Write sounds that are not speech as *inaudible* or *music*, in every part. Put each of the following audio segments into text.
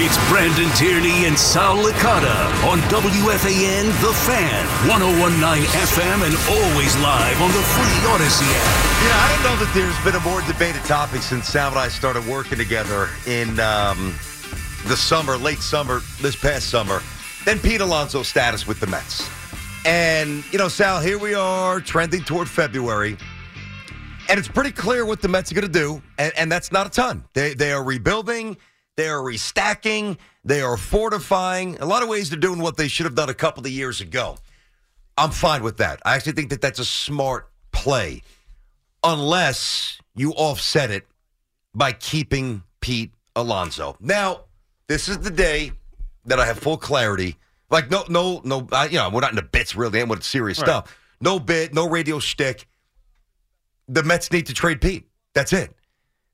It's Brandon Tierney and Sal Licata on WFAN The Fan, 1019 FM, and always live on the free Audacy app. Yeah, I don't know that there's been a more debated topic since Sal and I started working together in um, the summer, late summer, this past summer, than Pete Alonso's status with the Mets. And, you know, Sal, here we are trending toward February. And it's pretty clear what the Mets are going to do, and, and that's not a ton. They, they are rebuilding. They are restacking. They are fortifying. A lot of ways they're doing what they should have done a couple of years ago. I'm fine with that. I actually think that that's a smart play, unless you offset it by keeping Pete Alonso. Now, this is the day that I have full clarity. Like, no, no, no, I, you know, we're not in the bits really, and with serious Right. stuff. No bit, no radio shtick. The Mets need to trade Pete. That's it.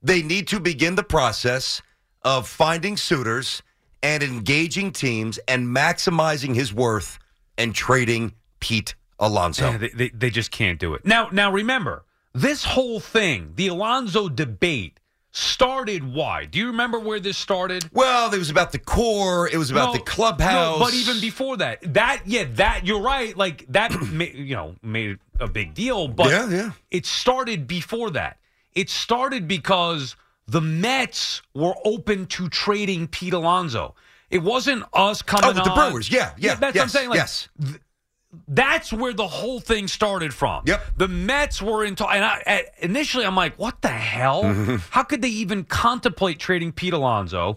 They need to begin the process of finding suitors and engaging teams and maximizing his worth and trading Pete Alonso. Yeah, they, they, they just can't do it. Now, now remember, this whole thing, the Alonso debate, started why? Do you remember where this started? Well, it was about the core. It was about No, the clubhouse. No, but even before that, that yeah, that you're right. Like that, *clears throat* you know, made a big deal. But Yeah, yeah. it started before that. It started because the Mets were open to trading Pete Alonso. It wasn't us coming Oh, with the on- Brewers. Yeah, yeah, that's what I'm saying. Like, yes. that's where the whole thing started from. Yep. The Mets were in, and I, I- initially I'm like, what the hell? *laughs* How could they even contemplate trading Pete Alonso?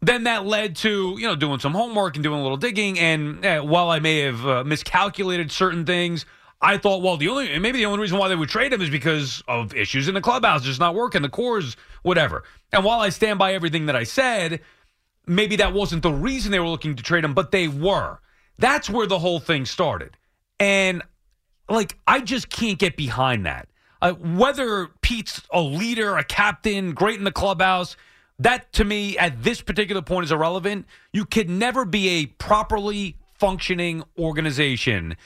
Then that led to you know doing some homework and doing a little digging. And eh, while I may have uh, miscalculated certain things, I thought, well, the only maybe the only reason why they would trade him is because of issues in the clubhouse, just not working, the cores, whatever. And while I stand by everything that I said, maybe that wasn't the reason they were looking to trade him, but they were. That's where the whole thing started. And like, I just can't get behind that. Uh, whether Pete's a leader, a captain, great in the clubhouse, that to me at this particular point is irrelevant. You could never be a properly functioning organization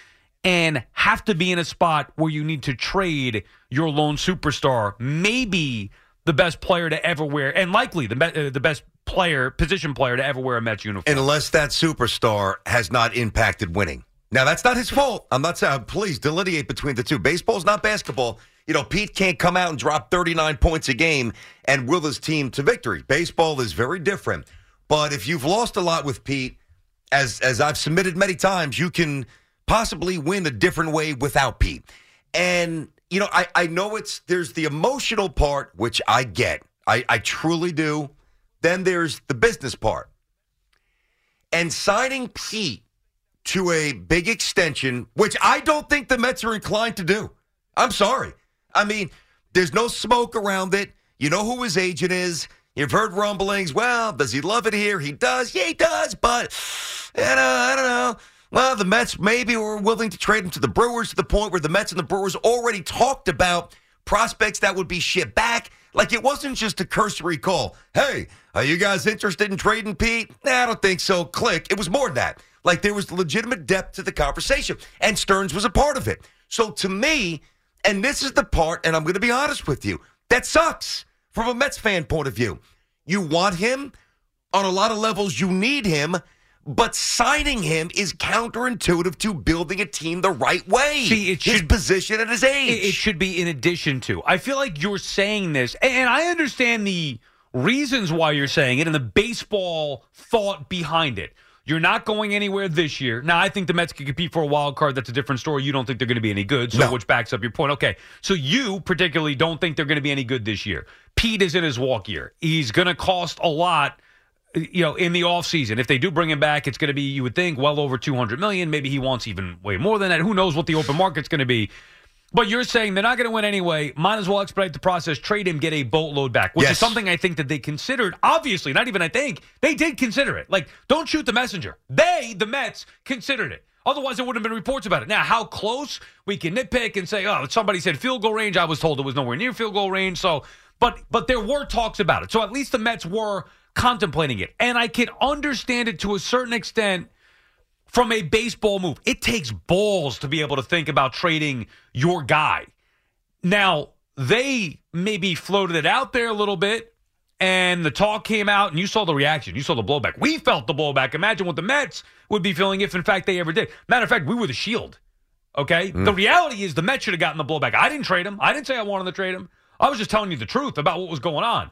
and have to be in a spot where you need to trade your lone superstar, maybe the best player to ever wear, and likely the uh, the best player, position player to ever wear a Mets uniform. unless that superstar has not impacted winning. Now that's not his fault. I'm not saying. Please delineate between the two. Baseball's not basketball. You know, Pete can't come out and drop 39 points a game and will his team to victory. Baseball is very different. But if you've lost a lot with Pete, as as I've submitted many times, you can possibly win a different way without Pete. And you know, I I know it's there's the emotional part which I get. I I truly do. Then there's the business part. And signing Pete to a big extension, which I don't think the Mets are inclined to do. I'm sorry. I mean, there's no smoke around it. You know who his agent is. You've heard rumblings. Well, does he love it here? He does. Yeah, he does. But, *sighs* you know, I don't know. Well, the Mets maybe were willing to trade him to the Brewers to the point where the Mets and the Brewers already talked about prospects that would be shipped back. Like it wasn't just a cursory call. Hey, are you guys interested in trading Pete? Nah, I don't think so. Click. It was more than that. Like there was legitimate depth to the conversation, and Stearns was a part of it. So to me, and this is the part, and I'm going to be honest with you, that sucks from a Mets fan point of view. You want him on a lot of levels. You need him. But signing him is counterintuitive to building a team the right way. See, it his should- position and his age. It, it should be in addition to. I feel like you're saying this, and I understand the reasons why you're saying it and the baseball thought behind it. You're not going anywhere this year. Now, I think the Mets could compete for a wild card. That's a different story. You don't think they're going to be any good, so No. which backs up your point. Okay, so you particularly don't think they're going to be any good this year. Pete is in his walk year. He's going to cost a lot you know, in the offseason. If they do bring him back, it's going to be, you would think, well over 200 million. Maybe he wants even way more than that. Who knows what the open market's going to be. But you're saying they're not going to win anyway. Might as well expedite the process, trade him, get a boatload back, which is something I think that they considered. Obviously, not even I think they did consider it. Like, don't shoot the messenger. They, the Mets, considered it. Otherwise, there wouldn't have been reports about it. Now, how close we can nitpick and say, oh, somebody said field goal range. I was told it was nowhere near field goal range. So, but but there were talks about it. So at least the Mets were contemplating it, and I can understand it to a certain extent from a baseball move. It takes balls to be able to think about trading your guy. Now, they maybe floated it out there a little bit, and the talk came out, and you saw the reaction. You saw the blowback. We felt the blowback. Imagine what the Mets would be feeling if, in fact, they ever did. Matter of fact, we were the shield. Okay? Mm. The reality is the Mets should have gotten the blowback. I didn't trade him. I didn't say I wanted to trade him. I was just telling you the truth about what was going on.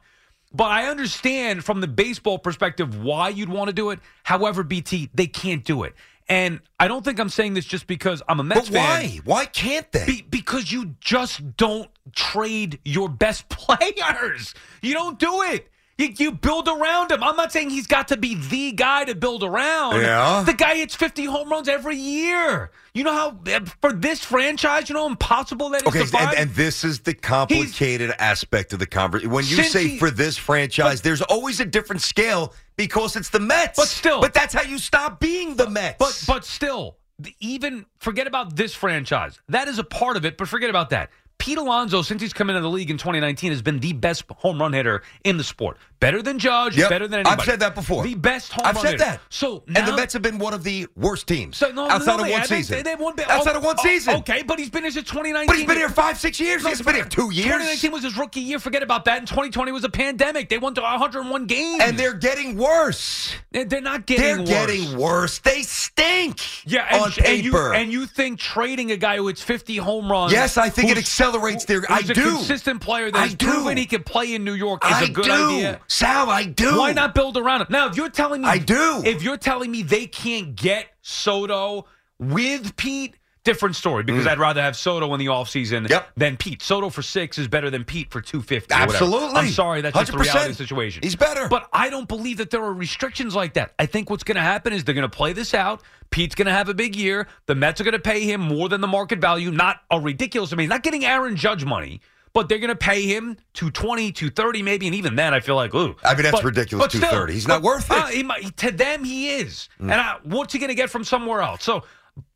But I understand from the baseball perspective why you'd want to do it. However, BT, they can't do it. And I don't think I'm saying this just because I'm a Mets But fan. why? Why can't they? Be- because you just don't trade your best *laughs* players. You don't do it. You, you build around him. I'm not saying he's got to be the guy to build around. Yeah. The guy hits 50 home runs every year. You know how, eh, for this franchise, you know how impossible that is Okay, and, and this is the complicated aspect of the conversation. When you say he- for this franchise, there's always a different scale because it's the Mets. But still- but that's how you stop being the Mets. But but still, even forget about this franchise. That is a part of it, but forget about that. Pete Alonso, since he's come into the league in 2019, has been the best home run hitter in the sport. Better than Judge, Yep. better than anybody. I've said that before. The best home I've run said hitter. that. So and the Mets have been one of the worst teams so, no, outside no, of one season. They, they won, outside oh, of one oh, season. Okay, but he's been here since 2019. But he's been here five, six years. No, he's been here two years. 2019 was his rookie year. Forget about that. And 2020 was a pandemic. They won to 101 games. and they're getting worse. they're, they're not They're getting worse. getting worse. They stink. Yeah, and, on and paper. you and you think trading a guy who hits 50 home runs? Yes, I think it who's- accelerates their- I a do. consistent player that I has do. proven he can play in New York is I a good do. idea. Sal, I do. Why not build around him? Now, if you're telling me I do. if you're telling me they can't get Soto with Pete, different story because I'd rather have Soto in the offseason Mm. Yep. than Pete. Soto for six is better than Pete for 250. Absolutely. I'm sorry, that's just the 100%. reality of the situation. He's better. But I don't believe that there are restrictions like that. I think what's going to happen is they're going to play this out. Pete's going to have a big year. The Mets are going to pay him more than the market value, not a ridiculous I mean, not getting Aaron Judge money. But they're going to pay him 220, 230 maybe, and even then I feel like, ooh. I mean, that's But- ridiculous, but still, 230. He's not but, worth it. Mm. uh, he might- to them, he is. And I, what's he going to get from somewhere else? So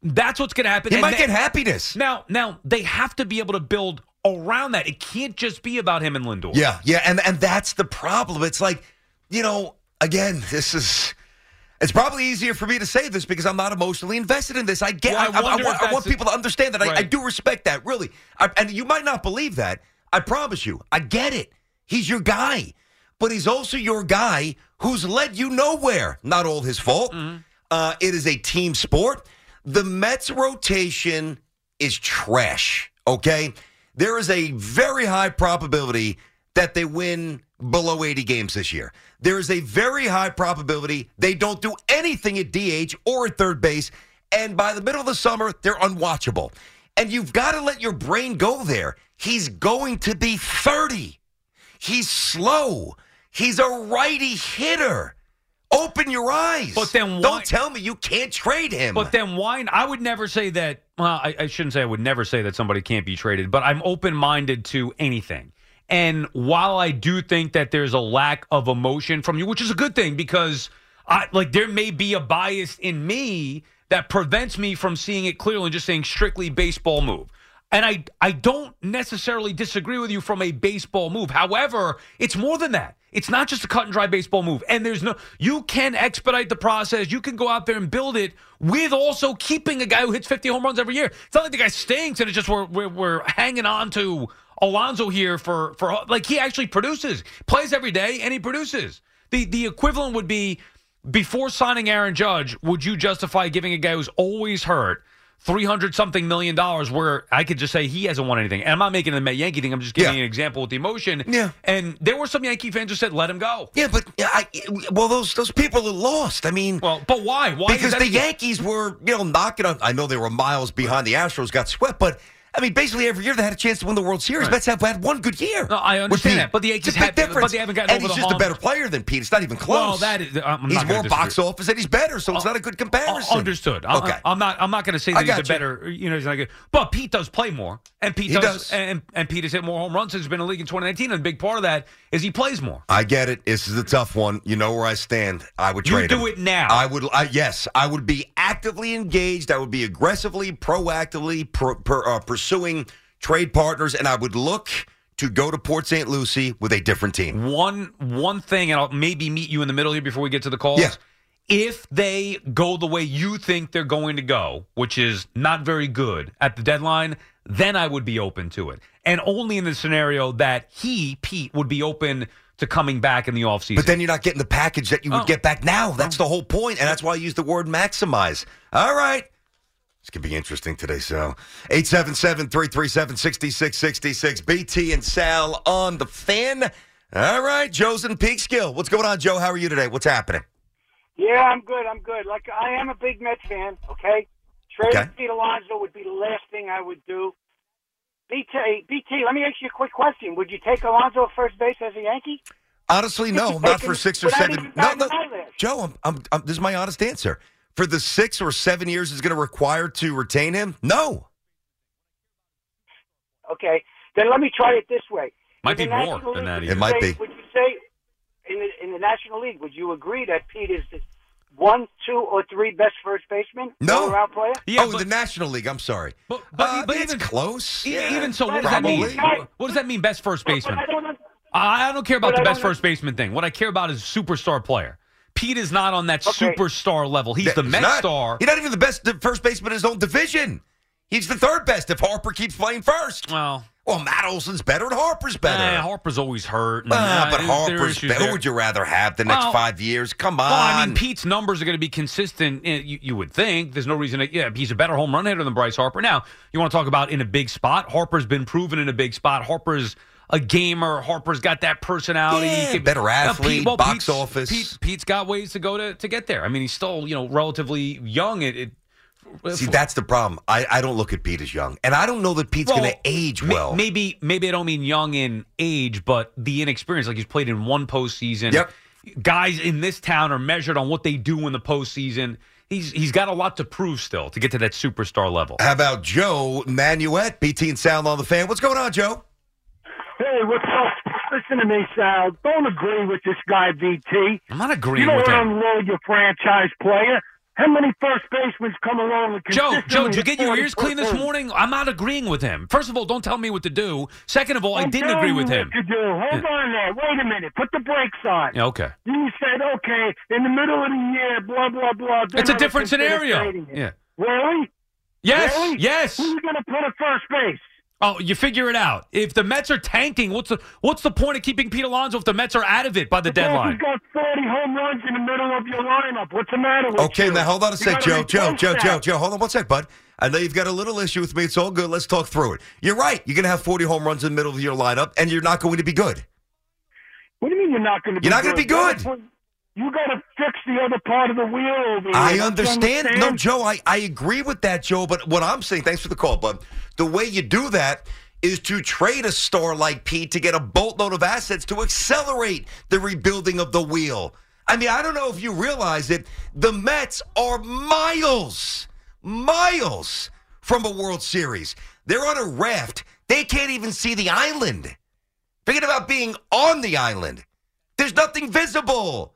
that's what's going to happen. He And might they- get happiness. Now, now they have to be able to build around that. It can't just be about him and Lindor. Yeah, yeah, and and that's the problem. It's like, you know, again, this is. It's probably easier for me to say this because I'm not emotionally invested in this. I get. Well, I I, I- I want, people to understand that. I, I do respect that, really. I, and you might not believe that. I promise you. I get it. He's your guy, but he's also your guy who's led you nowhere. Not all his fault. Mm-hmm. Uh, it is a team sport. The Mets rotation is trash. Okay, there is a very high probability that they win below 80 games this year. There is a very high probability they don't do anything at DH or at third base, and by the middle of the summer, they're unwatchable. And you've got to let your brain go there. He's going to be 30. He's slow. He's a righty hitter. Open your eyes. But then why- don't tell me you can't trade him. But then why? I would never say that. Well, I, I shouldn't say I would never say that somebody can't be traded, but I'm open minded to anything. And while I do think that there's a lack of emotion from you, which is a good thing because I like there may be a bias in me that prevents me from seeing it clearly and just saying strictly baseball move. And I I don't necessarily disagree with you from a baseball move. However, it's more than that. It's not just a cut and dry baseball move. And there's no you can expedite the process. You can go out there and build it with also keeping a guy who hits 50 home runs every year. It's not like the guy stinks and it's just we're we're, we're hanging on to Alonso here for for like he actually produces, plays every day and he produces. The the equivalent would be before signing Aaron Judge, would you justify giving a guy who's always hurt three hundred something million dollars, where I could just say he hasn't won anything. And I'm not making the Yankee thing. I'm just giving Yeah. you an example with the emotion. Yeah. And there were some Yankee fans who said, "Let him go." Yeah, but yeah, I, well, those those people are lost. I mean, Well, but why? Why? because the Yankees were, you know, knocking on. I know they were miles behind the Astros, got swept, but I mean, basically every year they had a chance to win the World Series. Right. Mets have had one good year. No, I understand that, but the Yankees it's a big have- but they haven't gotten and over he's the just a better player than Pete. It's not even close. Well, that is- I'm he's more disagree. box office and he's better, so it's not a good comparison. Uh, Understood. I'm, Okay. I'm not. I'm not going to say that he's a you. better. You know, he's not good. But Pete does play more, and Pete does, does. And, and Pete has hit more home runs since he's been in the league in 2019. And a big part of that is he plays more. I get it. This is a tough one. You know where I stand. I would trade. You do him. it now. I would. I, yes, I would be actively engaged. I would be aggressively, proactively pro, per, uh, pursuing trade partners, and I would look to go to Port St. Lucie with a different team. One one thing, and I'll maybe meet you in the middle here before we get to the calls. Yeah. If they go the way you think they're going to go, which is not very good at the deadline, then I would be open to it. And only in the scenario that he, Pete, would be open to coming back in the offseason. But then you're not getting the package that you would Oh. get back now. That's oh. the whole point, and that's why I use the word maximize. All right. This could be interesting today, Sal. 877 337 6666. BT and Sal on the fan. All right, Joe's in Peekskill. What's going on, Joe? How are you today? What's happening? Yeah, I'm good. I'm good. Like I am a big Mets fan. Okay, trading Okay. Pete Alonso would be the last thing I would do. BT, BT. Let me ask you a quick question. Would you take Alonso at first base as a Yankee? Honestly, no, not for six or seven. No, no. Joe, I'm, I'm, I'm, this is my honest answer. For the six or seven years it's going to require to retain him, no. Okay, then let me try it this way. Might be more National than that. It might say- be. Would you say in the in the National League? Would you agree that Pete is the one, two, or three best first baseman? No. all-around player. Yeah, oh, but- the National League. I'm sorry. But- but- Uh, but it's even- close. E- Yeah, Even so, what does that mean? probably. What does that mean? Best first baseman. But I don't. I I don't care about the best first baseman thing. What I care about is superstar player. Pete is not on that Okay. superstar level. He's the He's Met not- star. He's not even the best first baseman in his own division. He's the third best if Harper keeps playing first. Well, Well, Matt Olson's better and Harper's better. eh, Harper's always hurt. and, Ah, uh, but Harper's better. Who would you rather have the next Well- five years? Come on. Well, I mean, Pete's numbers are going to be consistent. eh, You, you would think there's no reason. To, yeah, he's a better home run hitter than Bryce Harper. Now, you want to talk about in a big spot? Harper's been proven in a big spot. Harper's a gamer. Harper's got that personality. He Yeah, can- better athlete, box Pete's- office. Pete, Pete's got ways to go to, to get there. I mean, he's still you know relatively young. It See, that's the problem. I, I don't look at Pete as young, and I don't know that Pete's Well, going to age ma- well. Maybe maybe I don't mean young in age, but the inexperience. Like he's played in one postseason. Yep. Guys in this town are measured on what they do in the postseason. He's he's got a lot to prove still to get to that superstar level. How about Joe Manuette, BT and Sal on the fan? What's going on, Joe? Hey, what's up? Listen to me, Sal. Don't agree with this guy, BT. I'm not agreeing. You don't with want to him. unload your franchise player. How many first basemen come along and Joe, Joe, did you get your ears clean this morning? I'm not agreeing with him. First of all, don't tell me what to do. Second of all, I I'm didn't agree with what him. To do. Hold on there. Wait a minute. Put the brakes on. Yeah, okay. You said, okay, in the middle of the year, blah blah blah. It's a different scenario. Yeah. Really? Yes, Really? yes. Who's going to put at first base? Oh, you figure it out. If the Mets are tanking, what's the what's the point of keeping Pete Alonso if the Mets are out of it by the Suppose deadline? You've got 40 home runs in the middle of your lineup. What's the matter with Okay, you? now hold on a sec, Joe. Joe, Joe, that. Joe, Joe. Hold on one sec, bud. I know you've got a little issue with me. It's all good. Let's talk through it. You're right. You're going to have 40 home runs in the middle of your lineup, and you're not going to be good. What do you mean you're not going to be You're not gonna good? be good. You got to fix the other part of the wheel over here. I Don't understand. No. Joe, I, I agree with that, Joe. But what I'm saying, thanks for the call, bud. The way you do that is to trade a star like Pete to get a boatload of assets to accelerate the rebuilding of the wheel. I mean, I don't know if you realize it. The Mets are miles, miles from a World Series. They're on a raft. They can't even see the island. Forget about being on the island. There's nothing visible.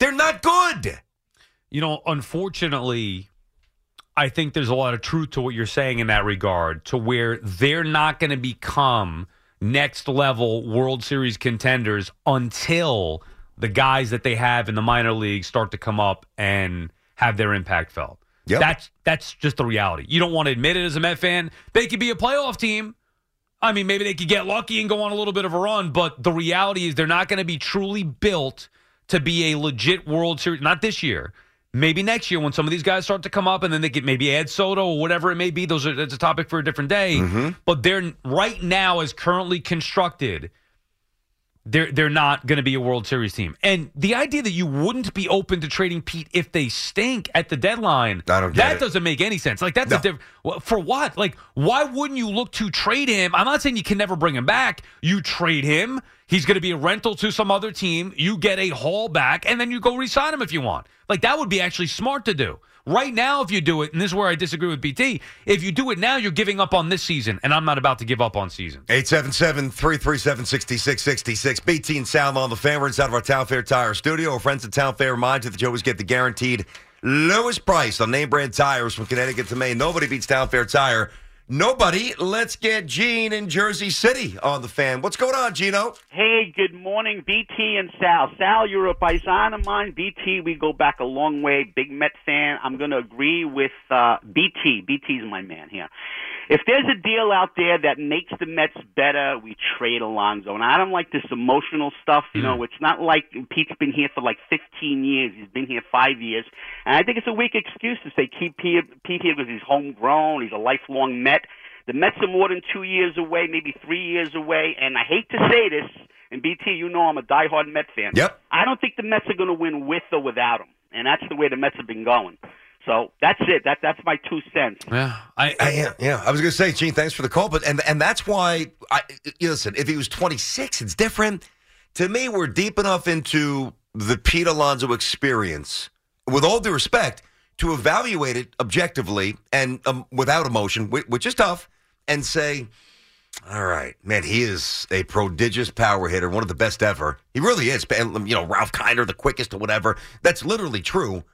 They're not good. You know, unfortunately, I think there's a lot of truth to what you're saying in that regard, to where they're not going to become next level World Series contenders until the guys that they have in the minor leagues start to come up and have their impact felt. Yep. That's that's just the reality. You don't want to admit it as a Met fan. They could be a playoff team. I mean, maybe they could get lucky and go on a little bit of a run, but the reality is they're not going to be truly built to be a legit World Series. Not this year. Maybe next year when some of these guys start to come up and then they get maybe add Soto or whatever it may be. Those are that's a topic for a different day. Mm-hmm. But they're right now as currently constructed, they're they're not going to be a World Series team. And the idea that you wouldn't be open to trading Pete if they stink at the deadline, I don't get that it. doesn't make any sense. Like that's No. a diff- for what? Like why wouldn't you look to trade him? I'm not saying you can never bring him back. You trade him. He's going to be a rental to some other team. You get a haul back, and then you go re-sign him if you want. Like that would be actually smart to do. Right now, if you do it, and this is where I disagree with BT, if you do it now, you're giving up on this season, and I'm not about to give up on season. 877-337-6666. BT and Sal on the fan. Inside of our Town Fair Tire studio. Our friends at Town Fair remind you that you always get the guaranteed lowest price on name brand tires from Connecticut to Maine. Nobody beats Town Fair Tire. Nobody. Let's get Gene in Jersey City on the fan. What's going on, Gino? Hey, good morning, BT and Sal. Sal, you're a paisan of mine. BT, we go back a long way. Big Met fan. I'm going to agree with uh, BT. BT's my man here. If there's a deal out there that makes the Mets better, we trade Alonso. And I don't like this emotional stuff. You know, hmm. it's not like Pete's been here for like 15 years. He's been here five years. And I think it's a weak excuse to say keep Pete Pete here because he's homegrown. He's a lifelong Met. The Mets are more than two years away, maybe three years away. And I hate to say this, and BT, you know I'm a diehard Met fan. Yep. I don't think the Mets are going to win with or without him. And that's the way the Mets have been going. So that's it. That that's my two cents. Yeah, I, I, yeah, yeah. I was going to say, Gene, thanks for the call, but and and that's why I you listen. If he was 26, it's different. To me, we're deep enough into the Pete Alonso experience, with all due respect, to evaluate it objectively and um, without emotion, which, which is tough, and say, all right, man, he is a prodigious power hitter, one of the best ever. He really is. And, You know, Ralph Kiner, the quickest or whatever. That's literally true.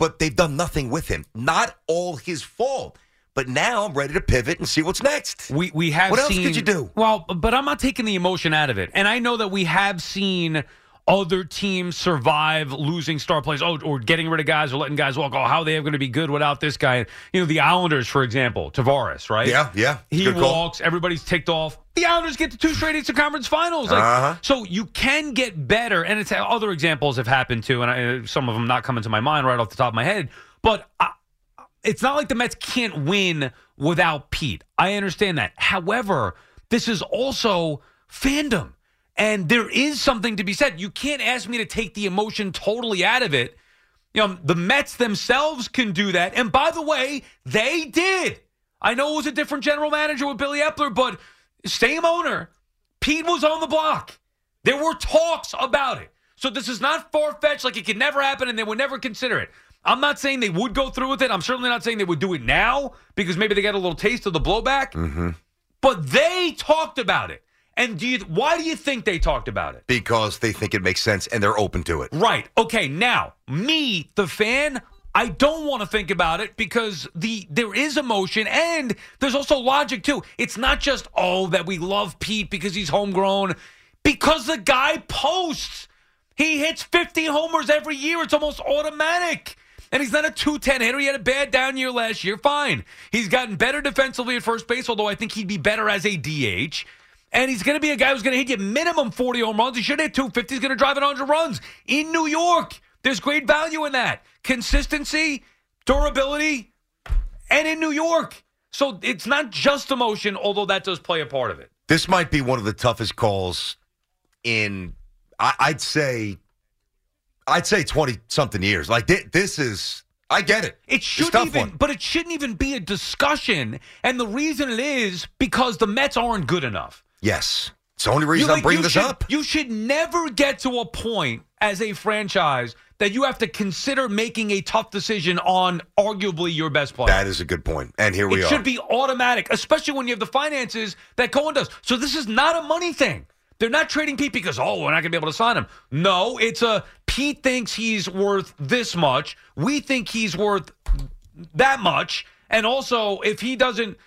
But they've done nothing with him. Not all his fault. But now I'm ready to pivot and see what's next. We we have What else seen, could you do? Well, but I'm not taking the emotion out of it, and I know that we have seen other teams survive losing star players, oh, or getting rid of guys or letting guys walk. Oh, how are they going to be good without this guy? You know, the Islanders, for example, Tavares, right? Yeah, yeah. He Good call. walks. Everybody's ticked off. The Islanders get to two straight Eastern Conference Finals. Like, Uh-huh. So you can get better, and it's other examples have happened too, and I, some of them not coming to my mind right off the top of my head. But I, it's not like the Mets can't win without Pete. I understand that. However, this is also fandom. And there is something to be said. You can't ask me to take the emotion totally out of it. You know, the Mets themselves can do that. And by the way, they did. I know it was a different general manager with Billy Eppler, but same owner. Pete was on the block. There were talks about it. So this is not far fetched, like it could never happen and they would never consider it. I'm not saying they would go through with it. I'm certainly not saying they would do it now because maybe they got a little taste of the blowback. Mm-hmm. But they talked about it. And do you, why do you think they talked about it? Because they think it makes sense and they're open to it. Right. Okay. Now, me, the fan, I don't want to think about it because the there is emotion and there's also logic too. It's not just oh that we love Pete because he's homegrown, because the guy posts. He hits 50 homers every year. It's almost automatic. And he's not a 210 hitter. He had a bad down year last year. Fine. He's gotten better defensively at first base, although I think he'd be better as a DH. And he's going to be a guy who's going to hit you minimum 40 home runs. He should hit 250. He's going to drive it 100 runs in New York. There's great value in that. Consistency, durability, and in New York. So it's not just emotion, although that does play a part of it. This might be one of the toughest calls in, I'd say, I'd say 20 something years. Like, this is, I get it. It It's a shouldn't tough even, one. but it shouldn't even be a discussion. And the reason it is because the Mets aren't good enough. Yes. It's the only reason You- I'm bringing this should- up. You should never get to a point as a franchise that you have to consider making a tough decision on arguably your best player. That is a good point. And here we it are. It should be automatic, especially when you have the finances that Cohen does. So this is not a money thing. They're not trading Pete because oh, we're not going to be able to sign him. No, it's a Pete thinks he's worth this much. We think he's worth that much. And also, if he doesn't,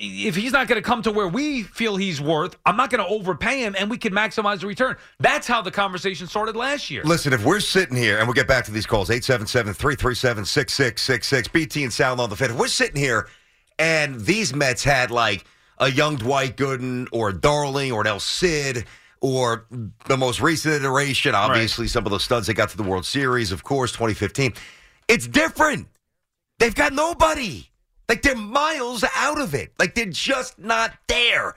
if he's not going to come to where we feel he's worth, I'm not going to overpay him, and we can maximize the return. That's how the conversation started last year. Listen, if we're sitting here, and we'll get back to these calls, 877-337-6666, BT and Sal on the Fed. If we're sitting here and these Mets had like a young Dwight Gooden or Darling or an El Sid or the most recent iteration, obviously some of those studs that got to the World Series, of course, 2015. It's different. They've got nobody. Like they're miles out of it. Like they're just not there.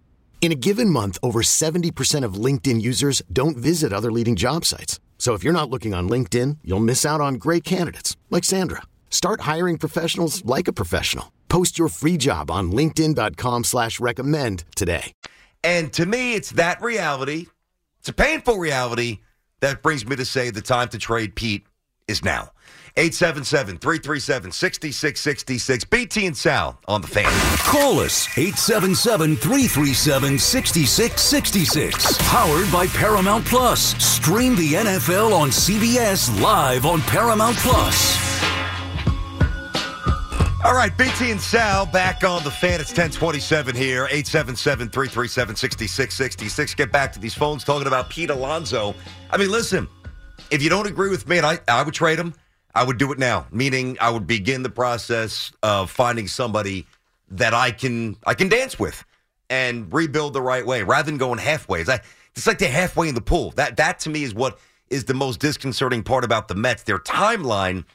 In a given month, over 70% of LinkedIn users don't visit other leading job sites. So if you're not looking on LinkedIn, you'll miss out on great candidates like Sandra. Start hiring professionals like a professional. Post your free job on linkedin.com slash recommend today. And to me, it's that reality. It's a painful reality that brings me to say the time to trade Pete is now. 877 337 6666. BT and Sal on the fan. Call us 877 337 6666. Powered by Paramount Plus. Stream the NFL on CBS live on Paramount Plus. All right, BT and Sal back on the fan. It's 1027 here. 877 337 6666. Get back to these phones talking about Pete Alonso. I mean, listen, if you don't agree with me and I, I would trade him, I would do it now. Meaning I would begin the process of finding somebody that I can I can dance with and rebuild the right way rather than going halfway. It's like, it's like they're halfway in the pool. That that to me is what is the most disconcerting part about the Mets. Their timeline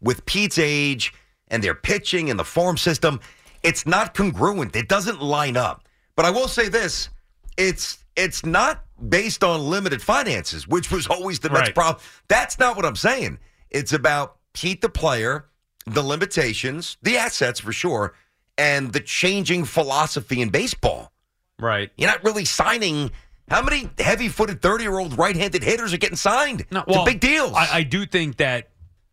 with Pete's age and their pitching and the farm system, it's not congruent. It doesn't line up. But I will say this: it's it's not based on limited finances, which was always the Mets' Right. problem. That's not what I'm saying. It's about Pete the player, the limitations, the assets for sure, and the changing philosophy in baseball. Right. You're not really signing. How many heavy-footed, thirty-year-old right-handed hitters are getting signed? No, it's a big deal. I, I do think that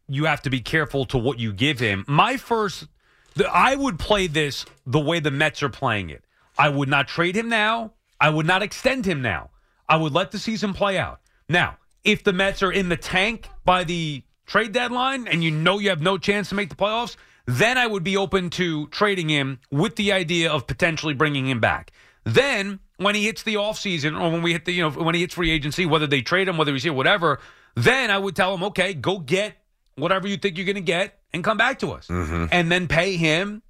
you have to be careful to what you give him. My first, the, I would play this the way the Mets are playing it. I would not trade him now. I would not extend him now. I would let the season play out. Now, if the Mets are in the tank by the trade deadline and you know you have no chance to make the playoffs, then I would be open to trading him with the idea of potentially bringing him back. Then, when he hits the offseason or when we hit the, you know, when he hits free agency, whether they trade him, whether he's here, whatever, then I would tell him, okay, go get whatever you think you're going to get and come back to us. Mm-hmm. And then pay him,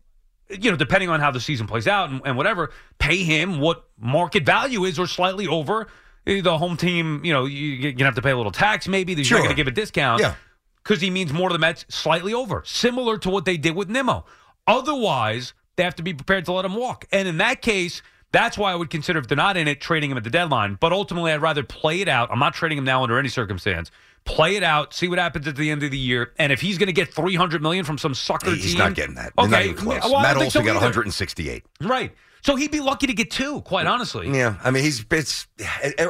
you know, depending on how the season plays out and, and whatever, pay him what market value is or slightly over the home team. You know, you- you're going to have to pay a little tax maybe. You're Sure. not going to give a discount. Yeah. Because he means more to the Mets, slightly over, similar to what they did with Nimmo. Otherwise, they have to be prepared to let him walk. And in that case, that's why I would consider if they're not in it, trading him at the deadline. But ultimately, I'd rather play it out. I'm not trading him now under any circumstance. Play it out, see what happens at the end of the year, and if he's going to get 300 million from some sucker He's team, not getting that. Okay, not even close. well, Matt Olson so got either. 168. Right. So he'd be lucky to get two, quite honestly. Yeah, I mean he's it's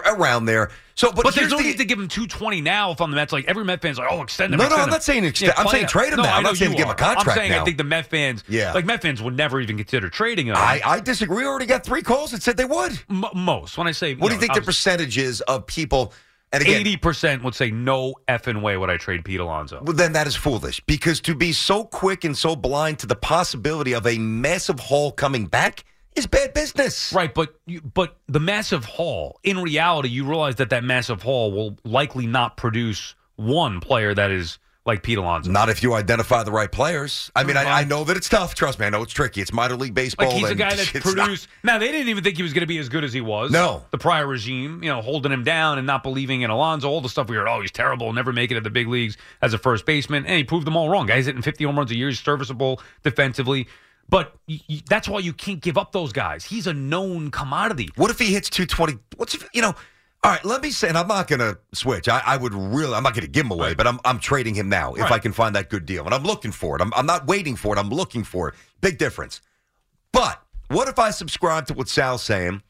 around there. So, but, But, there's no the, need to give him 220 now if I'm the Mets. Like every Met fan's like, oh, extend him. No, no, I'm him. not saying extend- I'm saying trade him no, now. I'm not saying give him a contract I'm saying now. I think the Met fans, Yeah. like Met fans would never even consider trading him. I, I disagree. We already got three calls that said they would. M- most. When I say, What do you think the percentage is of people? And Eighty percent would say no effing way would I trade Pete Alonso. Well, then that is foolish because to be so quick and so blind to the possibility of a massive haul coming back is bad business. Right, but you, but the massive haul. In reality, you realize that that massive haul will likely not produce one player that is like Pete Alonso. Not if you identify the right players. I mean, I, I know that it's tough. Trust me, I know it's tricky. It's minor league baseball. Like he's a guy that it's not- produced. Now they didn't even think he was going to be as good as he was. No. the prior regime, you know, holding him down and not believing in Alonso, all the stuff we heard. Oh, he's terrible, never make it at the big leagues as a first baseman, and he proved them all wrong. Guys hitting 50 home runs a year, he's serviceable defensively, but that's why you can't give up those guys. He's a known commodity. What if he hits 220? What's if, you know? All right, let me say, and I'm not going to switch. I, I would really, I'm not going to give him away, but I'm, I'm trading him now if I can find that good deal. And I'm looking for it. I'm, I'm not waiting for it. I'm looking for it. Big difference. But what if I subscribe to what Sal's saying,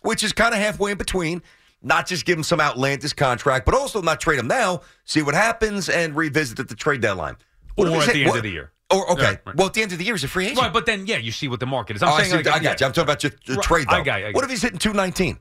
which is kind of halfway in between? Not just give him some outlandish contract, but also not trade him now, see what happens, and revisit at the trade deadline. What Or at the end what- of the year. Or okay, Yeah, right. well, at the end of the year, he's a free agent. Right, but then yeah, you see what the market is. I'm Oh, I, saying see, like, I got yeah. you. I'm talking about your, your Right, trade, though. I got you, I what if he's hitting 219?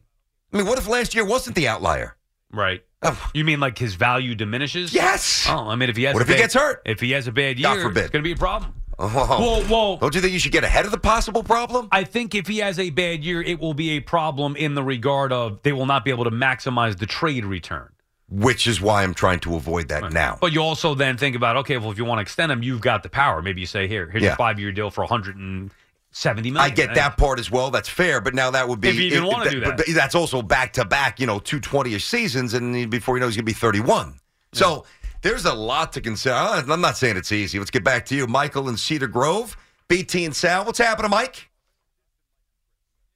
I mean, what if last year wasn't the outlier? Right. Oh. You mean like his value diminishes? Yes. Oh, I mean, if he has What if he gets hurt? If he has a bad year, God forbid. it's going to be a problem. Oh. Well, well, Don't you think you should get ahead of the possible problem? I think if he has a bad year, it will be a problem in the regard of they will not be able to maximize the trade return. Which is why I'm trying to avoid that now. But you also then think about okay, well, if you want to extend him, you've got the power. Maybe you say here, here's Yeah. a five year deal for 170 million. I get that part as well. That's fair, but now that would be If you even wanna do that. but that's also back to back, you know, two twenty-ish seasons, and before you know, he's going to be thirty-one. So there's a lot to consider. I'm not saying it's easy. Let's get back to you, Michael in Cedar Grove, BT and Sal. What's happening, Mike?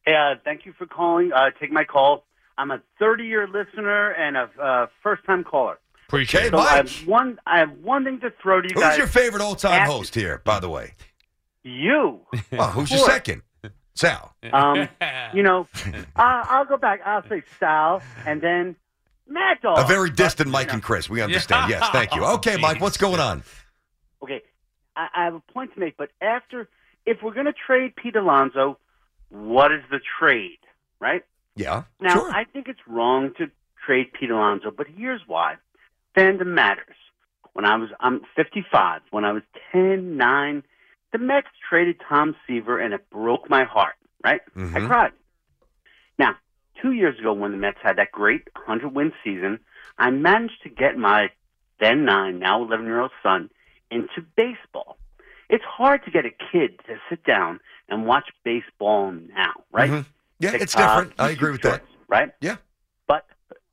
Hey, uh, thank you for calling. Uh, take my call. I'm a 30 year listener and a uh, first time caller. Appreciate Okay, it. So I have one. I have one thing to throw to you guys. Who's guys. your favorite all-time After- host here, by the way? You. *laughs* Oh, who's your second? Sal. Um, you know, *laughs* uh, I'll go back. I'll say Sal, and then Mad Dog. A very distant Mike and Chris. We understand. *laughs* Yes, thank you. Oh, Okay, Mike, what's going on? Okay, I, I have a point to make. But after, if we're going to trade Pete Alonso, what is the trade, right? Yeah, Now, sure. I think it's wrong to trade Pete Alonso, but here's why. Fandom matters. When I was, I'm 55. When I was 10, 9, the Mets traded Tom Seaver, and it broke my heart, right? I Mhm. cried. Now, two years ago, when the Mets had that great 100 win season, I managed to get my then 9, now 11 year old son into baseball. It's hard to get a kid to sit down and watch baseball now, right? Mhm. Yeah, it's uh, different. I agree with that. Right? Yeah. But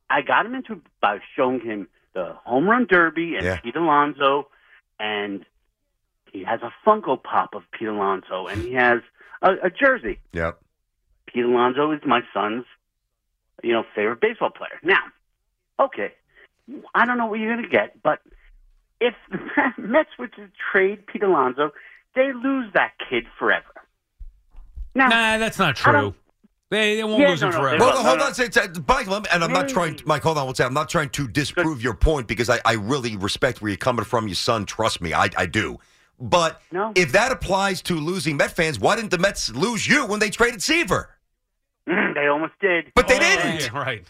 I got him into by showing him the home run derby and Yeah. Pete Alonso, and he has a Funko Pop of Pete Alonso, and he has a, a jersey. Yep. Pete Alonso is my son's, you know, favorite baseball player. Now, okay, I don't know what you're going to get, but if the *laughs* Mets were to trade Pete Alonso, they lose that kid forever. Now, Nah, that's not true. Don't- They, they won't Yeah, lose no, him forever. they Well, Well, hold no, on, say, say- Mike, let me- and I'm not trying. To, mm. Mike, hold on one second. I'm not trying to disprove your point because I, I really respect where you're coming from. Your son, trust me, I, I do. But No. if that applies to losing Met fans, why didn't the Mets lose you when they traded Seaver? *clears throat* they almost did. But they Oh, didn't. yeah, right.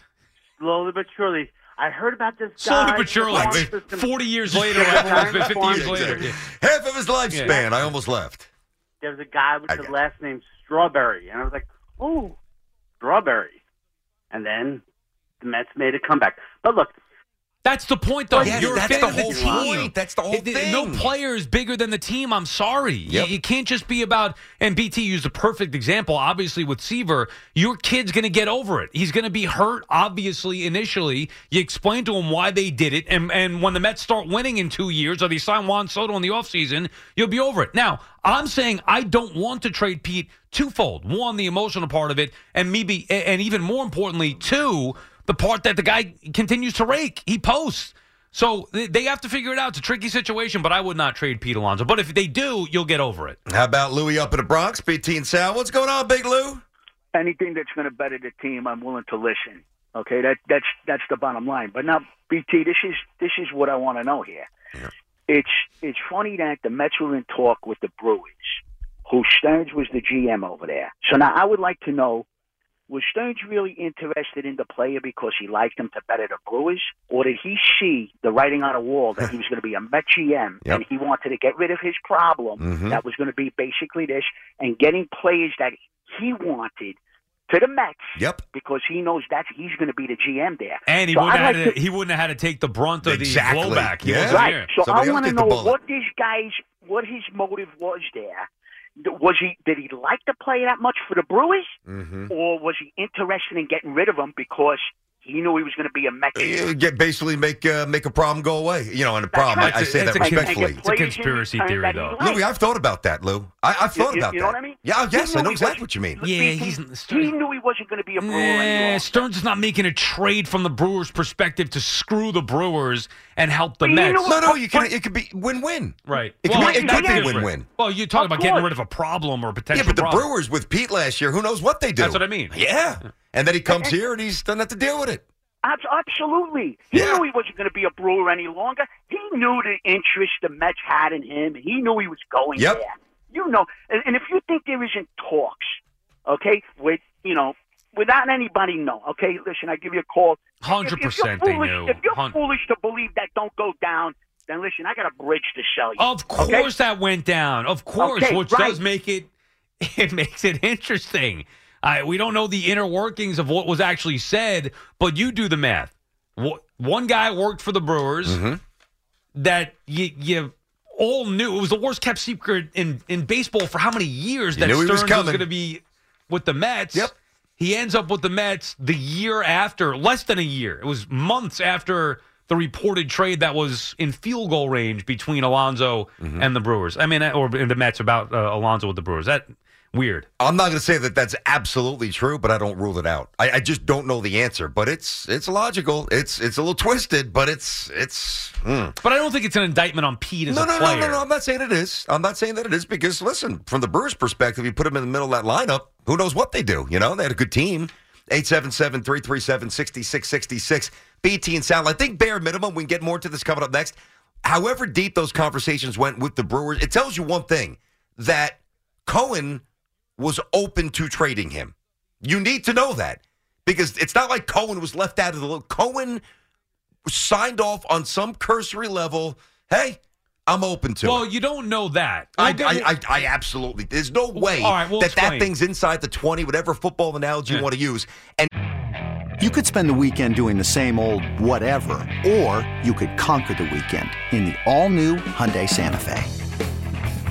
slowly but surely. I heard about this Slowly guy. but surely. farm 40 years later, Yeah, 50 farm years later. system. Half of his lifespan. I almost left. There was a guy with I the last name Strawberry, and I was like, "Oh, Strawberry," and then the Mets made a comeback. But look, That's the point, though. Yes, You're a that's fan the of the whole team. point. That's the whole It- it- No player is bigger than the team. I'm sorry. You- Yep. You, can't just be about. And BT used a perfect example. Obviously, with Seaver, your kid's going to get over it. He's going to be hurt. Obviously, initially, you explain to him why they did it, and and when the Mets start winning in two years, or they sign Juan Soto in the offseason, you'll be over it. Now, I'm saying I don't want to trade Pete twofold. One, the emotional part of it, and maybe, and even more importantly, two, the part that the guy continues to rake. He posts. So they- they have to figure it out. It's a tricky situation, but I would not trade Pete Alonso. But if they do, you'll get over it. How about Louie up in the Bronx? BT and Sal. What's going on, Big Lou? anything that's going to better the team, I'm willing to listen. Okay, that that's that's the bottom line. But now, BT, this is this is what I want to know here. It's it's funny that the Mets were in talk with the Brewers, who Stearns was the GM over there. So now I would like to know. Was Stearns really interested in the player because he liked him to better the Brewers, or did he see the writing on the wall that he was going to be a Met GM *laughs* Yep. and he wanted to get rid of his problem Mhm. that was going to be basically this and getting players that he wanted to the Mets. Yep. Because he knows that he's going to be the GM there. And he So wouldn't have like had to, to- he wouldn't have had to take the brunt of Exactly. the blowback. He Yeah. Right. here. So Somebody I want to know what this guy's what his motive was there. Was he did he like to play that much for the Brewers, Mm-hmm. or was he interested in getting rid of him because he knew he was going to be a Met? Uh, Get basically make uh, make a problem go away. You know, and a problem. right. I, I say it's that a respectfully. It's a conspiracy theory, though. likes. Louis, I've thought about that, Lou. I, I've thought You- about you that. know what I mean? Yeah, yes, I know exactly what you mean. Yeah, he, he's- he knew he wasn't going to be a Brewer Nah, anymore. Stearns is not making a trade from the Brewers' perspective to screw the Brewers and help the You Mets. No, no, you can. It could be win-win. Right. It could Well, be, it could be win-win. Well, you're talking Of about getting rid of a problem or potential. Yeah, potential but the. Brewers with Pete last year, who knows what they do? That's what I mean. Yeah, and then he comes here and he's doesn't have to deal with it. Absolutely. He Yeah. knew he wasn't going to be a Brewer any longer. He knew the interest the Mets had in him. He knew he was going Yep. there. You know, and, and if you think there isn't talks, okay, with you know, without anybody know, okay, listen, I give you a call. If- Hundred if you're percent, they knew. If you're Hun- foolish to believe that don't go down, then listen, I got a bridge to sell you. Of course, okay? that went down. Of course, Okay, which right. does make it *laughs* it makes it interesting. I, we don't know the inner workings of what was actually said, but you do the math. One guy worked for the Brewers Mm-hmm. that you, you all knew it was the worst kept secret in, in baseball for how many years You that knew he was going to be with the Mets. Yep. He ends up with the Mets the year after, less than a year. It was months after the reported trade that was in field goal range between Alonso Mm-hmm. and the Brewers. I mean, or the Mets about uh, Alonso with the Brewers. That weird. I'm not going to say that that's absolutely true, but I don't rule it out. I, I just don't know the answer, but it's it's logical. It's it's a little twisted, but it's it's. hmm. But I don't think it's an indictment on Pete as No, a no, player. no, no, no. I'm not saying it is. I'm not saying that it is because listen, from the Brewers' perspective, you put them in the middle of that lineup. Who knows what they do? You know, they had a good team. 877-337-6666. BT and Sal. I think bare minimum. We can get more to this coming up next. However deep those conversations went with the Brewers, it tells you one thing that Cohen was open to trading him. You need to know that because it's not like Cohen was left out of the loop. Cohen signed off on some cursory level. Hey, I'm open to Well, it. you don't know that. I, I, I, I absolutely. There's no way all right, we'll that that thing's inside the 20, whatever football analogy you want to use. And You could spend the weekend doing the same old whatever, or you could conquer the weekend in the all-new Hyundai Santa Fe.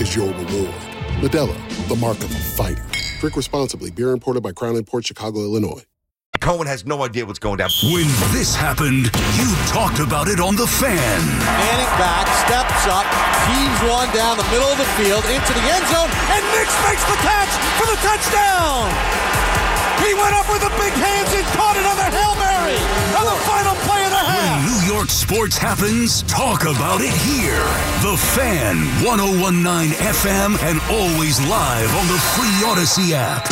is your reward. Modelo, the mark of a fighter. Drink responsibly. Beer imported by Crown Port Chicago, Illinois. Cohen has no idea what's going down. When this happened, you talked about it on The Fan. Manning back, steps up, heaves one down the middle of the field into the end zone, and Nix makes the catch for the touchdown! He went up with the big hands and caught it on the Hail Mary on the final New York sports happens, talk about it here. The Fan, 1019 FM, and always live on the free Audacy app.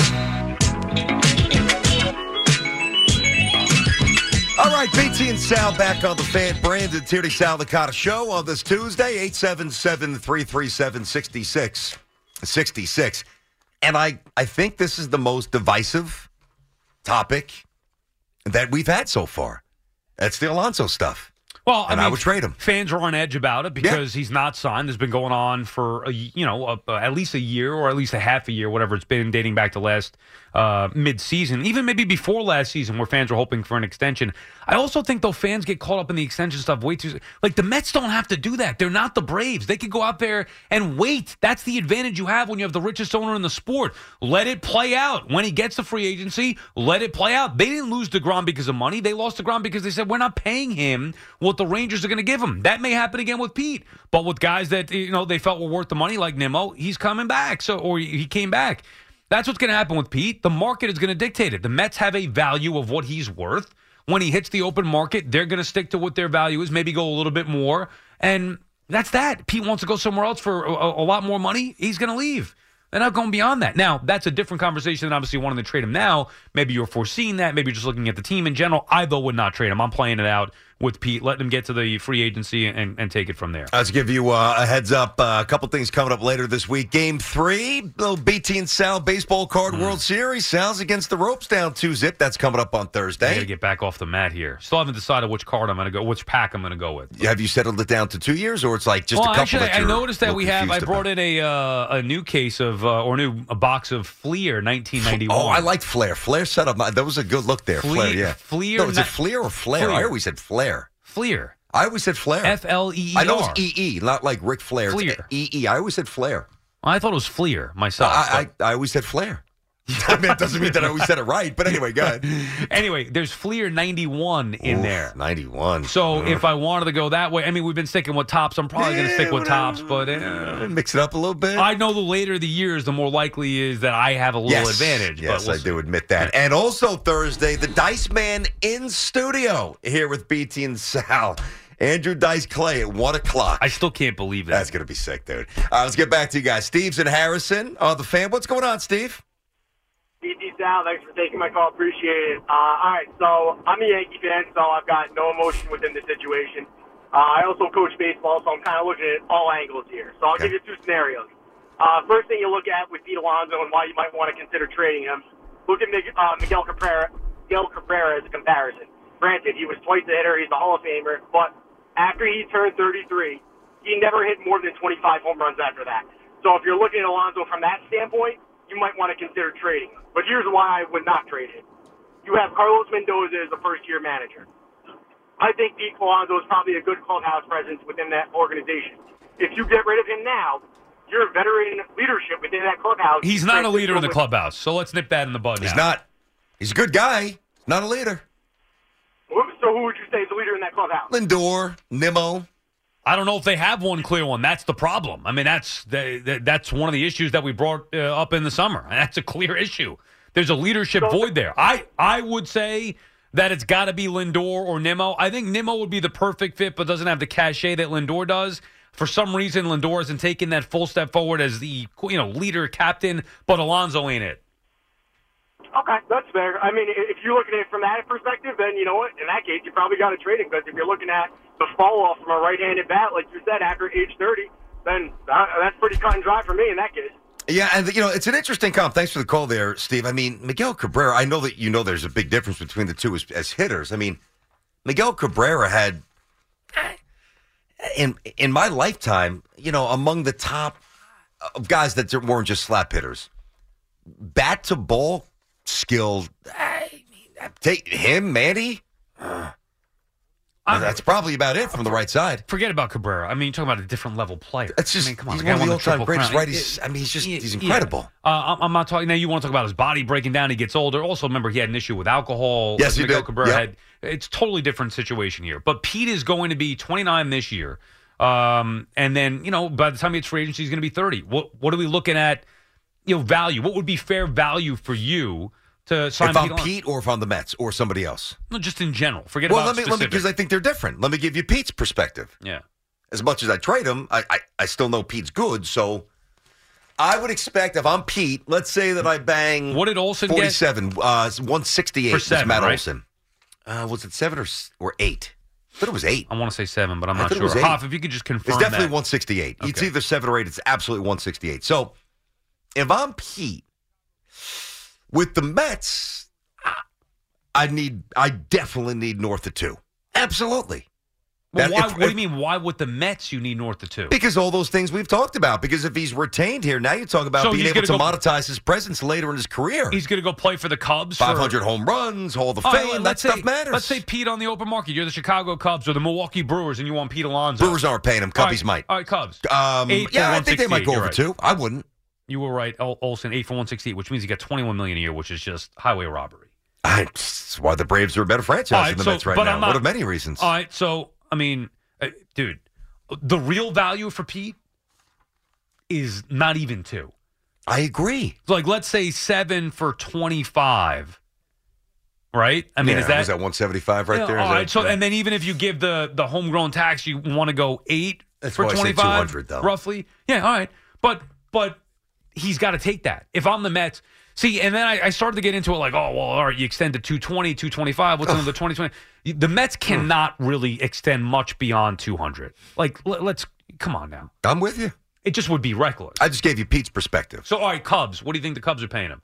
All right, BT and Sal back on the fan. Brandon Tierney, Sal Licata show on this Tuesday, 877 337 66. And I, I think this is the most divisive topic that we've had so far. That's the Alonso stuff. Well, I and I, mean, would trade him. Fans are on edge about it because he's not signed. It's been going on for a, you know a, at least a year or at least a half a year, whatever it's been, dating back to last uh, mid-season, even maybe before last season, where fans were hoping for an extension. I also think though fans get caught up in the extension stuff way too. Like the Mets don't have to do that. They're not the Braves. They could go out there and wait. That's the advantage you have when you have the richest owner in the sport. Let it play out. When he gets the free agency, let it play out. They didn't lose deGrom because of money. They lost deGrom because they said we're not paying him what the Rangers are going to give him. That may happen again with Pete, but with guys that you know they felt were worth the money, like Nimmo, he's coming back. So or he came back. That's what's going to happen with Pete. The market is going to dictate it. The Mets have a value of what he's worth. When he hits the open market, they're going to stick to what their value is, maybe go a little bit more. And that's that. Pete wants to go somewhere else for a, a lot more money. He's going to leave. They're not going beyond that. Now, that's a different conversation than obviously wanting to trade him now. Maybe you're foreseeing that. Maybe you're just looking at the team in general. I, though, would not trade him. I'm playing it out with Pete, letting him get to the free agency and, and take it from there. Let's give you uh, a heads up. Uh, a couple things coming up later this week. Game three, little BT and Sal baseball card Hmm. World Series. Sal's against the ropes down two zip. That's coming up on Thursday. I got to get back off the mat here. Still haven't decided which card I'm going to go, which pack I'm going to go with. Have you settled it down to two years, or it's like just well, a couple? actually, I noticed that we have. I brought about? in a uh, a new case of uh, or new a box of Fleer 1991. Oh, I like Flair. Flair set up. My, that was a good look there. Fleer- Flair, yeah. Fleer No, is it Fleer or Flair? I always said Flair. Fleer. I always said Flair. F L E E I know it's E E, not like Ric Flair. Fleer. E E. I always said Flair. I thought it was Fleer myself. I, I, I always said Flair. *laughs* I mean, it doesn't mean that I always said it right, but anyway, go ahead. *laughs* anyway, there's Fleer 91 in Oof, there. 91. So if I wanted to go that way, I mean, we've been sticking with Topps. I'm probably going to stick with Topps, but uh, Mix it up a little bit. I know the later the years, the more likely is that I have a little yes. advantage. Yes, but we'll I do admit that. And also Thursday, the Dice Man in studio here with BT and Sal. Andrew Dice Clay at 1 o'clock. I still can't believe that. That's going to be sick, dude. Uh, let's get back to you guys. Steve's in Harrison. Uh, the fan. What's going on, Steve? BT Sal, thanks for taking my call. Appreciate it. Uh, all right, so I'm a Yankee fan, so I've got no emotion within the situation. Uh, I also coach baseball, so I'm kind of looking at all angles here. So I'll give you two scenarios. Uh, first thing you look at with Pete Alonso and why you might want to consider trading him, look at Mig- uh, Miguel Cabrera, Miguel Cabrera as a comparison. Granted, he was twice a hitter, he's a Hall of Famer, but after he turned 33, he never hit more than 25 home runs after that. So if you're looking at Alonso from that standpoint, you might want to consider trading. But here's why I would not trade him. You have Carlos Mendoza as a first-year manager. I think Pete Alonso is probably a good clubhouse presence within that organization. If you get rid of him now, your veteran leadership within that clubhouse. He's not a leader in the clubhouse, so let's nip that in the bud. He's now. not. He's a good guy. Not a leader. So who would you say is the leader in that clubhouse? Lindor, Nimmo. I don't know if they have one clear one. That's the problem. I mean, that's the, that's one of the issues that we brought uh, up in the summer. *laughs* That's a clear issue. There's a leadership void there. I I would say that it's got to be Lindor or Nimmo. I think Nimmo would be the perfect fit, but doesn't have the cachet that Lindor does. For some reason, Lindor hasn't taken that full step forward as the you know leader, captain, but Alonso ain't it. Okay, that's fair. I mean, if you're looking at it from that perspective, then you know what? In that case, you probably got to trade him because if you're looking at the fall off from a right-handed bat, like you said, after age 30, then that, that's pretty cut and dry for me in that case. Yeah, and you know it's an interesting comp. Thanks for the call there, Steve. I mean, Miguel Cabrera. I know that you know there's a big difference between the two as, as hitters. I mean, Miguel Cabrera had in in my lifetime, you know, among the top of guys that weren't just slap hitters, bat to ball skill. I mean, take him, Manny. Uh, that's probably about it from the right side. Forget about Cabrera. I mean, you're talking about a different level player. That's just I mean, come on, he's the guy one of the all-time greatest, Crown. right? I mean, he's just- he's Yeah. incredible. Uh, I'm, I'm not talking now. You want to talk about his body breaking down? He gets older. Also, remember he had an issue with alcohol. Yes, he Miguel did. Cabrera Yep. had. It's totally different situation here. But Pete is going to be 29 this year, um, and then you know by the time he hits free agency, he's going to be 30. What what are we looking at? You know, value. What would be fair value for you to sign if I'm Pete? Or if I'm the Mets or somebody else. No, just in general. Forget well, about let me, let me specific. because I think they're different. Let me give you Pete's perspective. yeah. As much as I trade him, I, I, I still know Pete's good. So I would expect if I'm Pete, let's say that I bang What did Olson get? 47, uh, 168 For was seven, Matt right? Olson. Uh, was it seven or or eight? I thought it was eight. I want to say seven, but I'm I not sure. Hoff, if you could just confirm It's definitely that. 168. It's Okay. either seven or eight. It's absolutely 168. So if I'm Pete with the Mets, I- need, I definitely need north of two. Absolutely. Well, why, if- what do you mean? Why with the Mets you need north of two? Because all those things we've talked about. Because if he's retained here, now you talk about So being able to go- monetize his presence later in his career. He's going to go play for the Cubs. for- 500 home runs, Hall of All right, Fame. that let's stuff say, matters. Let's say Pete on the open market. You're the Chicago Cubs or the Milwaukee Brewers, and you want Pete Alonso. Brewers aren't paying him. All Cubbies right, might. All right, Cubs. Um, Eight yeah, I think they might go over right. two. I wouldn't. You were right, Ol- Olson, eight for one sixty eight, which means he got twenty one million a year, which is just highway robbery. I, that's why the Braves are a better franchise right, than the so- Mets right now. One of many reasons. All right, so I mean, uh, dude, the real value for Pete is not even two. I agree. Like, let's say seven for twenty five. Right? I mean, Yeah, is that that 175 right Yeah, there? All that- right. So, and then even if you give the the homegrown tax, you want to go eight That's for why twenty five, roughly. Yeah. All right. But but he's got to take that. If I'm the Mets, see, and then I, I started to get into it like, oh well, all right, you extend to 220, 225. What's another 2020? The Mets cannot really extend much beyond two hundred. Like, let, let's come on now. I'm with you. It just would be reckless. I just gave you Pete's perspective. So, all right, Cubs. What do you think the Cubs are paying him?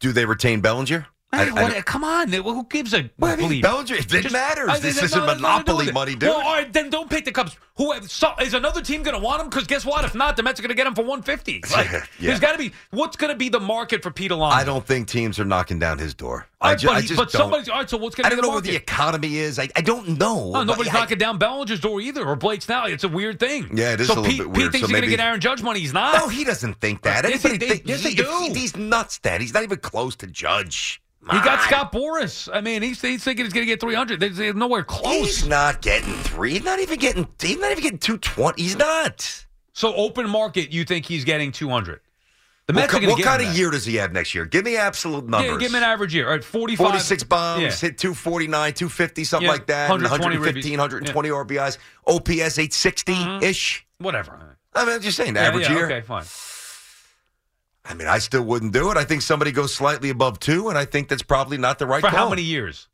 Do they retain Bellinger? I- I what- don't- come on, who gives a Well, I mean? Bellinger, it Just- matters. I- This no, isn't no, no, no, monopoly no, no. money, dude. Well, all right, then don't pick the Cubs. Who so, is another team going to want him? Because guess what? If not, the Mets are going to get him for one fifty. *laughs* Like, Yeah. There's got to be what's going to be the market for Pete Alonso. I don't think teams are knocking down his door. I, ju- but I just but don't. somebody's all right. So what's going I to be don't know what the economy is. I, I don't know. No, nobody's I- knocking down Bellinger's door either, or Blake Snell. It's a weird thing. Yeah, it is so a little Pete, bit Pete thinks So he's going to get Aaron Judge money. He's not. No, he doesn't think that. Yes, Anybody they- think, yes, they he- do. He's nuts, Dad. He's not even close to Judge. He got Scott Boras. I mean, he's, he's thinking he's going to get 300. There's, there's nowhere close. He's not getting three. He's not even getting. He's not even getting two twenty. He's not. So open market, you think he's getting 200? The What, Mets ki- are what kind of that. year does he have next year? Give me absolute numbers. Yeah, give him an average year. All right, 45. 46 bombs, Yeah. hit 249, 250, something Yeah, like that. 120 115, ribbies. 120 RBIs. OPS 860 ish. Whatever. I mean, I'm just saying, Mm-hmm. Yeah, average yeah, year. Okay, fine. I mean, I still wouldn't do it. I think somebody goes slightly above two, and I think that's probably not the right For call. how many years?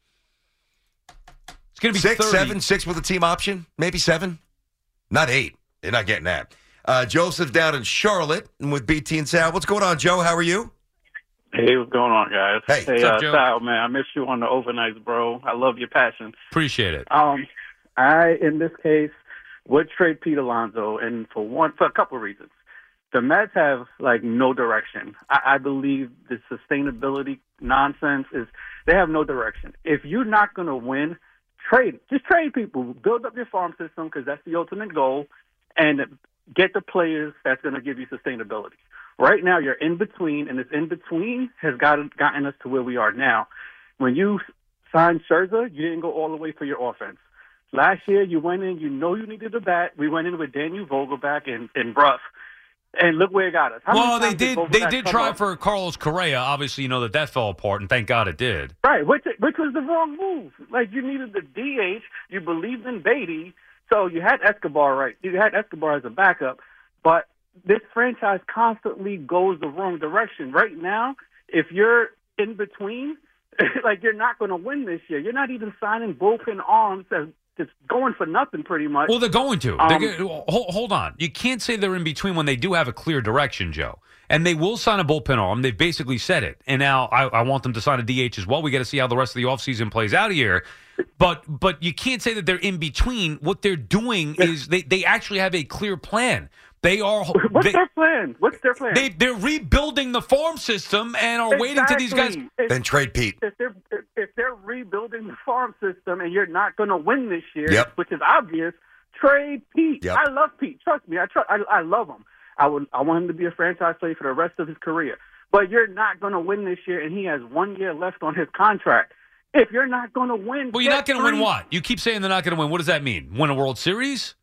It's going to be Six, 30. seven, six with a team option, maybe seven, not eight. They're not getting that. Uh, Joseph down in Charlotte and with BT and Sal. What's going on, Joe? How are you? Hey, what's going on, guys? Hey. hey, What's up, uh, Joe? Sal, man, I miss you on the overnights, bro. I love your passion. Appreciate it. Um, I, in this case, would trade Pete Alonso, and for one, for a couple of reasons. The Mets have like no direction. I, I believe the sustainability nonsense is they have no direction. If you're not going to win, trade. Just trade people. Build up your farm system because that's the ultimate goal, and get the players that's going to give you sustainability. Right now, you're in between, and this in between has gotten gotten us to where we are now. When you signed Scherzer, you didn't go all the way for your offense. Last year, you went in, you know you needed a bat. We went in with Daniel Vogelbach and, and Bruff. And look where it got us. How Well, they did. They did try up- for Carlos Correa. Obviously, you know that that fell apart, and thank God it did. Right, which which was the wrong move. Like you needed the DH, you believed in Baty, so you had Escobar right. You had Escobar as a backup, but this franchise constantly goes the wrong direction. Right now, if you're in between, *laughs* like you're not going to win this year. You're not even signing bullpen arms as just going for nothing, pretty much. Well, they're going to. Um, They're hold, hold on. You can't say they're in between when they do have a clear direction, Joe. And they will sign a bullpen arm. They've basically said it. And now I, I want them to sign a DH as well. We got to see how the rest of the offseason plays out here. But but you can't say that they're in between. What they're doing is they, they actually have a clear plan. They are. What's they, their plan? What's their plan? They, they're rebuilding the farm system and are waiting to these guys. Exactly. If- Then trade Pete. if they're if, if they're rebuilding the farm system and you're not going to win this year, Yep. which is obvious, trade Pete. Yep. I love Pete. Trust me, I trust. I, I love him. I would. I want him to be a franchise player for the rest of his career. But you're not going to win this year, and he has one year left on his contract. If you're not going to win, Well, you're not going to win what? You keep saying they're not going to win. What does that mean? Win a World Series?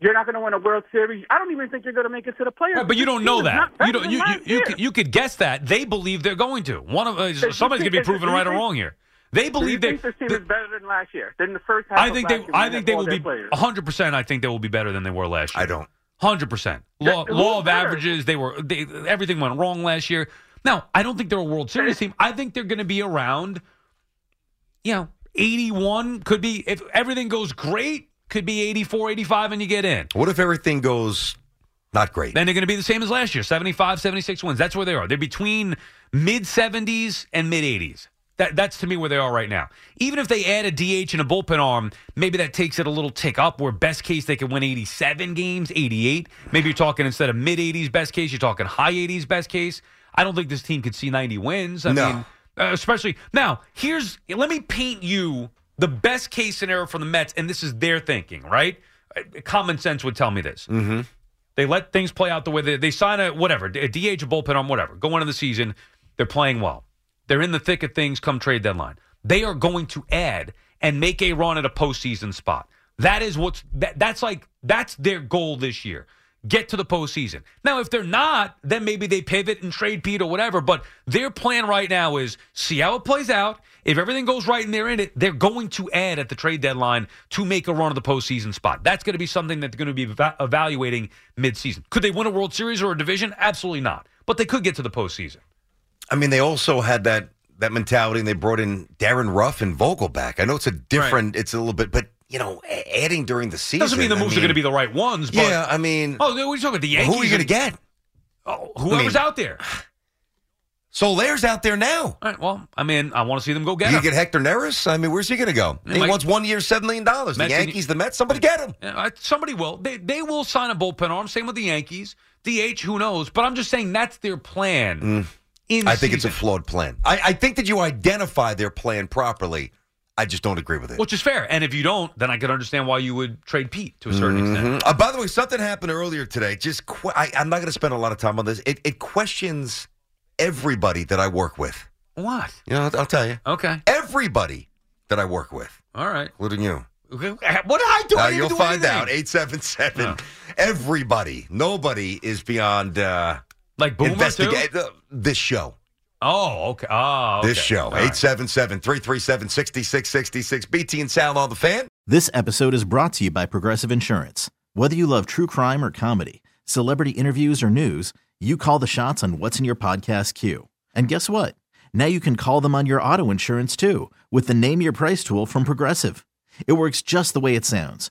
You're not going to win a World Series. I don't even think you're going to make it to the playoffs. Right, but you don't know that. You don't. than You you, you, could, you could guess that they believe they're going to. One of uh, somebody's going to be proven right or wrong here. They Do you believe they. think this team is better than last year? Than the first half I of think last they. year I think they will be players? hundred percent. I think they will be better than they were last year. I don't. Hundred percent. Law, law of better? averages. They were. They, everything went wrong last year. Now I don't think they're a World Series team. I think they're going to be around. You know, eighty-one could be if everything goes great. Could be 84, 85, and you get in. What if everything goes not great? Then they're going to be the same as last year 75, 76 wins. That's where they are. They're between mid 70s and mid 80s. That that's to me where they are right now. Even if they add a DH and a bullpen arm, maybe that takes it a little tick up. Where best case they can win 87 games, 88. Maybe you're talking instead of mid 80s best case, you're talking high 80s best case. I don't think this team could see 90 wins. I No. mean, uh, especially now. Here's let me paint you the best case scenario for the Mets, and this is their thinking, right? Uh, Common sense would tell me this. Mm-hmm. They let things play out the way they, they sign a whatever, a DH, a bullpen arm, whatever. Go into the season, they're playing well. They're in the thick of things come trade deadline. They are going to add and make a run at a postseason spot. That is what's that, that's like that's their goal this year. Get to the postseason. Now, if they're not, then maybe they pivot and trade Pete or whatever. But their plan right now is see how it plays out. If everything goes right and they're in it, they're going to add at the trade deadline to make a run of the postseason spot. That's going to be something that they're going to be eva- evaluating midseason. Could they win a World Series or a division? Absolutely not. But they could get to the postseason. I mean, they also had that that mentality, and they brought in Darin Ruf and Vogelbach. I know it's a different, it's a little bit, but you know, adding during the season Doesn't mean the I moves are mean- going to be the right ones. But, Yeah, I mean, oh, what are you talking about? The Well, Yankees? who are you gonna get? Oh, whoever's I mean- out there. *sighs* Soler's out there now. All right. Well, I mean, I want to see them go get you him. get Hector Neris. I mean, where's he going to go? He wants one year, seven million dollars. The Yankees, the Mets, somebody get him. Somebody will. They they will sign a bullpen arm. Same with the Yankees. DH, who knows? But I'm just saying that's their plan. Mm. In. I think it's a flawed plan. I, I think that you identify their plan properly. I just don't agree with it. which is fair. And if you don't, then I can understand why you would trade Pete to a certain extent. Mhm. Uh, by the way, something happened earlier today. Just que- I, I'm not going to spend a lot of time on this. It, it questions everybody that I work with. What? You know, I'll, I'll tell you. Okay. Everybody that I work with, All right. including you. Okay. What did I do? Uh, you'll do find anything. out. 877. Everybody. Nobody is beyond uh, Like Boomer, investigate too? this show. Oh, okay. Oh, okay. This show. All right. 877 337 6666. BT and Sal on the fan. This episode is brought to you by Progressive Insurance. Whether you love true crime or comedy, celebrity interviews or news, you call the shots on what's in your podcast queue. And guess what? Now you can call them on your auto insurance too with the Name Your Price tool from Progressive. It works just the way it sounds.